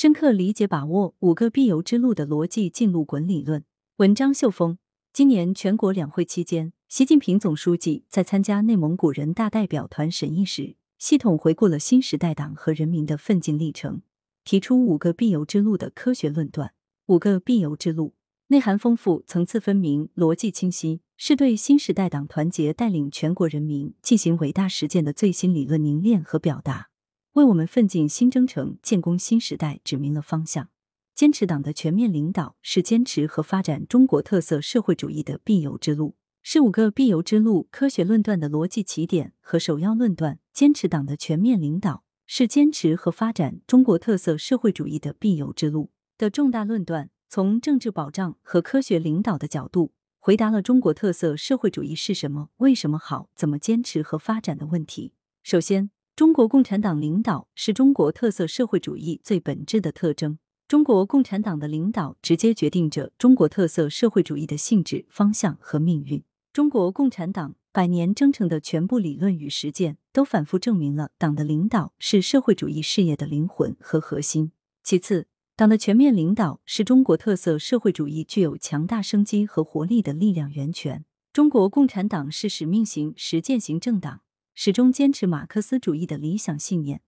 深刻理解把握五个必由之路的逻辑进路滚理论。文章秀峰，今年全国两会期间，习近平总书记在参加内蒙古人大代表团审议时，系统回顾了新时代党和人民的奋进历程，提出五个必由之路的科学论断。五个必由之路内涵丰富、层次分明、逻辑清晰，是对新时代党团结带领全国人民进行伟大实践的最新理论凝练和表达。为我们奋进新征程、建功新时代指明了方向。坚持党的全面领导，是坚持和发展中国特色社会主义的必由之路，是五个必由之路科学论断的逻辑起点和首要论断。坚持党的全面领导，是坚持和发展中国特色社会主义的必由之路的重大论断。从政治保障和科学领导的角度，回答了中国特色社会主义是什么、为什么好、怎么坚持和发展的问题。首先。中国共产党领导是中国特色社会主义最本质的特征。中国共产党的领导直接决定着中国特色社会主义的性质、方向和命运。中国共产党百年征程的全部理论与实践，都反复证明了党的领导是社会主义事业的灵魂和核心。其次，党的全面领导是中国特色社会主义具有强大生机和活力的力量源泉。中国共产党是使命型、实践型政党。始终坚持马克思主义的理想信念，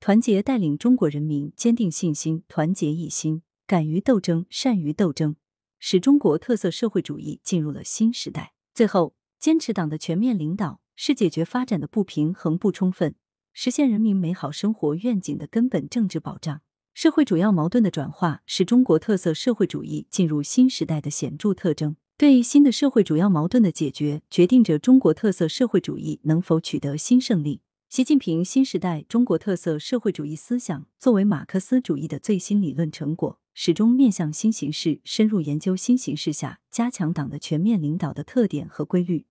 团结带领中国人民坚定信心、团结一心，敢于斗争、善于斗争，使中国特色社会主义进入了新时代。最后，坚持党的全面领导，是解决发展的不平衡不充分、实现人民美好生活愿景的根本政治保障。社会主要矛盾的转化，是中国特色社会主义进入新时代的显著特征。对新的社会主要矛盾的解决，决定着中国特色社会主义能否取得新胜利。习近平新时代中国特色社会主义思想作为马克思主义的最新理论成果，始终面向新形势，深入研究新形势下加强党的全面领导的特点和规律，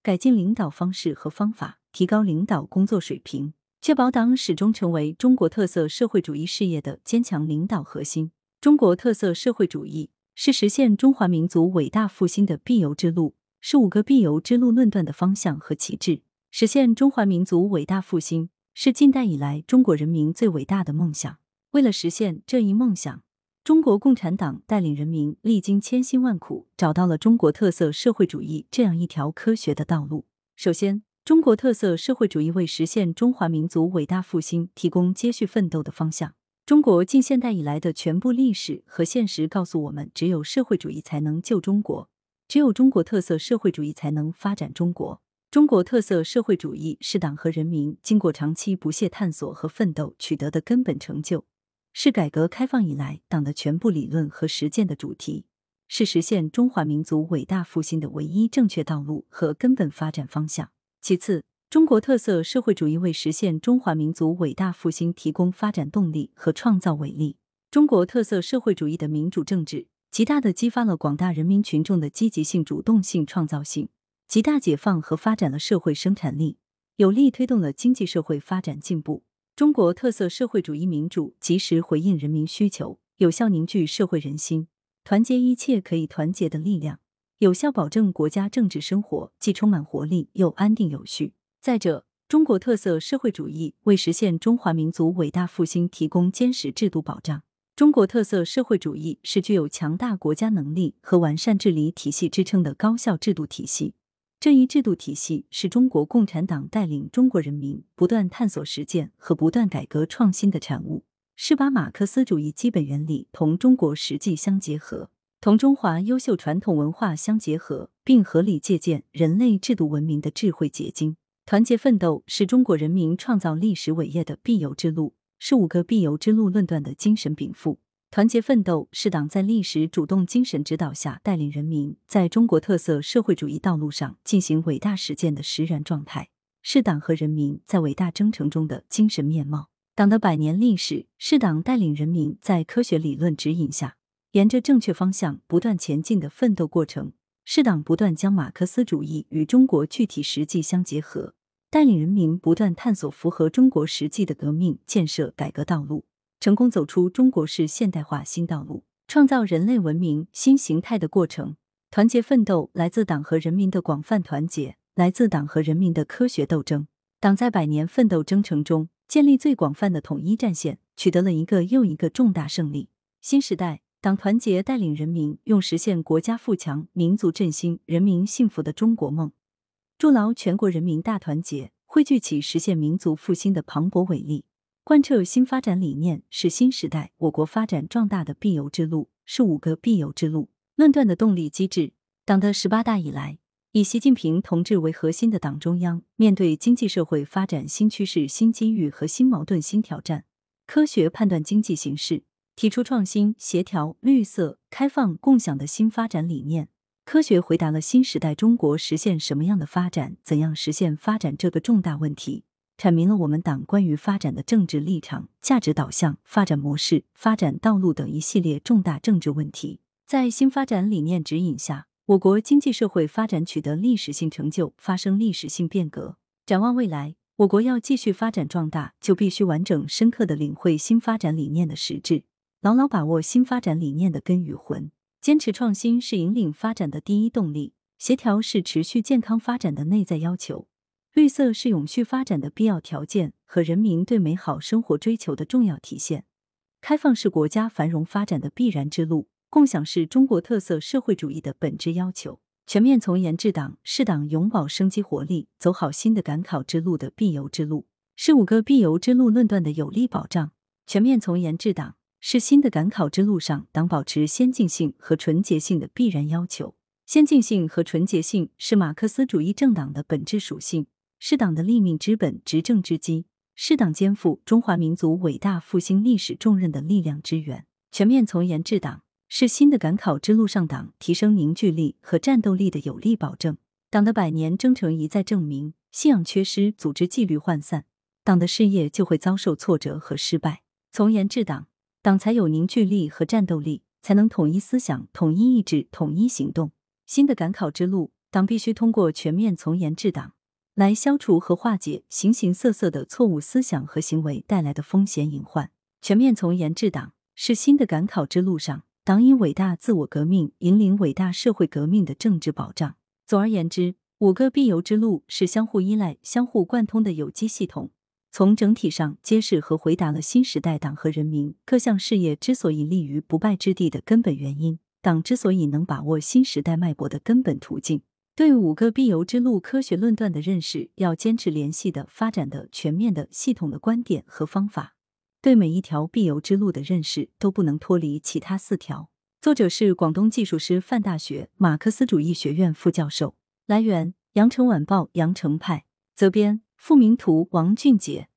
改进领导方式和方法，提高领导工作水平，确保党始终成为中国特色社会主义事业的坚强领导核心。中国特色社会主义。是实现中华民族伟大复兴的必由之路，是五个必由之路论断的方向和旗帜。实现中华民族伟大复兴，是近代以来中国人民最伟大的梦想。为了实现这一梦想，中国共产党带领人民历经千辛万苦，找到了中国特色社会主义这样一条科学的道路。首先，中国特色社会主义为实现中华民族伟大复兴提供接续奋斗的方向。中国近现代以来的全部历史和现实告诉我们，只有社会主义才能救中国，只有中国特色社会主义才能发展中国。中国特色社会主义是党和人民经过长期不懈探索和奋斗取得的根本成就，是改革开放以来党的全部理论和实践的主题，是实现中华民族伟大复兴的唯一正确道路和根本发展方向。其次，中国特色社会主义为实现中华民族伟大复兴提供发展动力和创造伟力。中国特色社会主义的民主政治，极大的激发了广大人民群众的积极性、主动性、创造性，极大解放和发展了社会生产力，有力推动了经济社会发展进步。中国特色社会主义民主及时回应人民需求，有效凝聚社会人心，团结一切可以团结的力量，有效保证国家政治生活既充满活力又安定有序。再者，中国特色社会主义为实现中华民族伟大复兴提供坚实制度保障。中国特色社会主义是具有强大国家能力和完善治理体系支撑的高效制度体系。这一制度体系是中国共产党带领中国人民不断探索实践和不断改革创新的产物，是把马克思主义基本原理同中国实际相结合，同中华优秀传统文化相结合，并合理借鉴人类制度文明的智慧结晶。团结奋斗是中国人民创造历史伟业的必由之路，是五个必由之路论断的精神禀赋。团结奋斗是党在历史主动精神指导下带领人民在中国特色社会主义道路上进行伟大实践的实然状态，是党和人民在伟大征程中的精神面貌。党的百年历史是党带领人民在科学理论指引下，沿着正确方向不断前进的奋斗过程，是党不断将马克思主义与中国具体实际相结合。带领人民不断探索符合中国实际的革命建设改革道路，成功走出中国式现代化新道路，创造人类文明新形态的过程。团结奋斗来自党和人民的广泛团结，来自党和人民的科学斗争。党在百年奋斗征程中，建立最广泛的统一战线，取得了一个又一个重大胜利。新时代，党团结带领人民，用实现国家富强、民族振兴、人民幸福的中国梦，筑牢全国人民大团结，汇聚起实现民族复兴的磅礴伟力。贯彻新发展理念是新时代我国发展壮大的必由之路，是五个必由之路论断的动力机制。党的十八大以来，以习近平同志为核心的党中央，面对经济社会发展新趋势、新机遇和新矛盾、新挑战，科学判断经济形势，提出创新、协调、绿色、开放、共享的新发展理念，科学回答了新时代中国实现什么样的发展、怎样实现发展这个重大问题。阐明了我们党关于发展的政治立场、价值导向、发展模式、发展道路等一系列重大政治问题。在新发展理念指引下，我国经济社会发展取得历史性成就，发生历史性变革。展望未来，我国要继续发展壮大，就必须完整深刻的领会新发展理念的实质，牢牢把握新发展理念的根与魂。坚持创新是引领发展的第一动力，协调是持续健康发展的内在要求。绿色是永续发展的必要条件和人民对美好生活追求的重要体现，开放是国家繁荣发展的必然之路，共享是中国特色社会主义的本质要求。全面从严治党是党永葆生机活力、走好新的赶考之路的必由之路，是五个必由之路论断的有力保障。全面从严治党是新的赶考之路上党保持先进性和纯洁性的必然要求。先进性和纯洁性是马克思主义政党的本质属性。是党的立命之本、执政之基，是党肩负中华民族伟大复兴历史重任的力量之源。全面从严治党是新的赶考之路上党提升凝聚力和战斗力的有力保证。党的百年征程一再证明，信仰缺失、组织纪律涣散，党的事业就会遭受挫折和失败。从严治党，党才有凝聚力和战斗力，才能统一思想、统一意志、统一行动。新的赶考之路，党必须通过全面从严治党。来消除和化解形形色色的错误思想和行为带来的风险隐患。全面从严治党是新的赶考之路上党以伟大自我革命引领伟大社会革命的政治保障。总而言之，五个必由之路是相互依赖、相互贯通的有机系统，从整体上揭示和回答了新时代党和人民各项事业之所以立于不败之地的根本原因，党之所以能把握新时代脉搏的根本途径。对五个必由之路科学论断的认识，要坚持联系的、发展的、全面的、系统的观点和方法。对每一条必由之路的认识，都不能脱离其他四条。作者是广东技术师范大学马克思主义学院副教授。来源：羊城晚报羊城派。责编：复明图，王俊杰。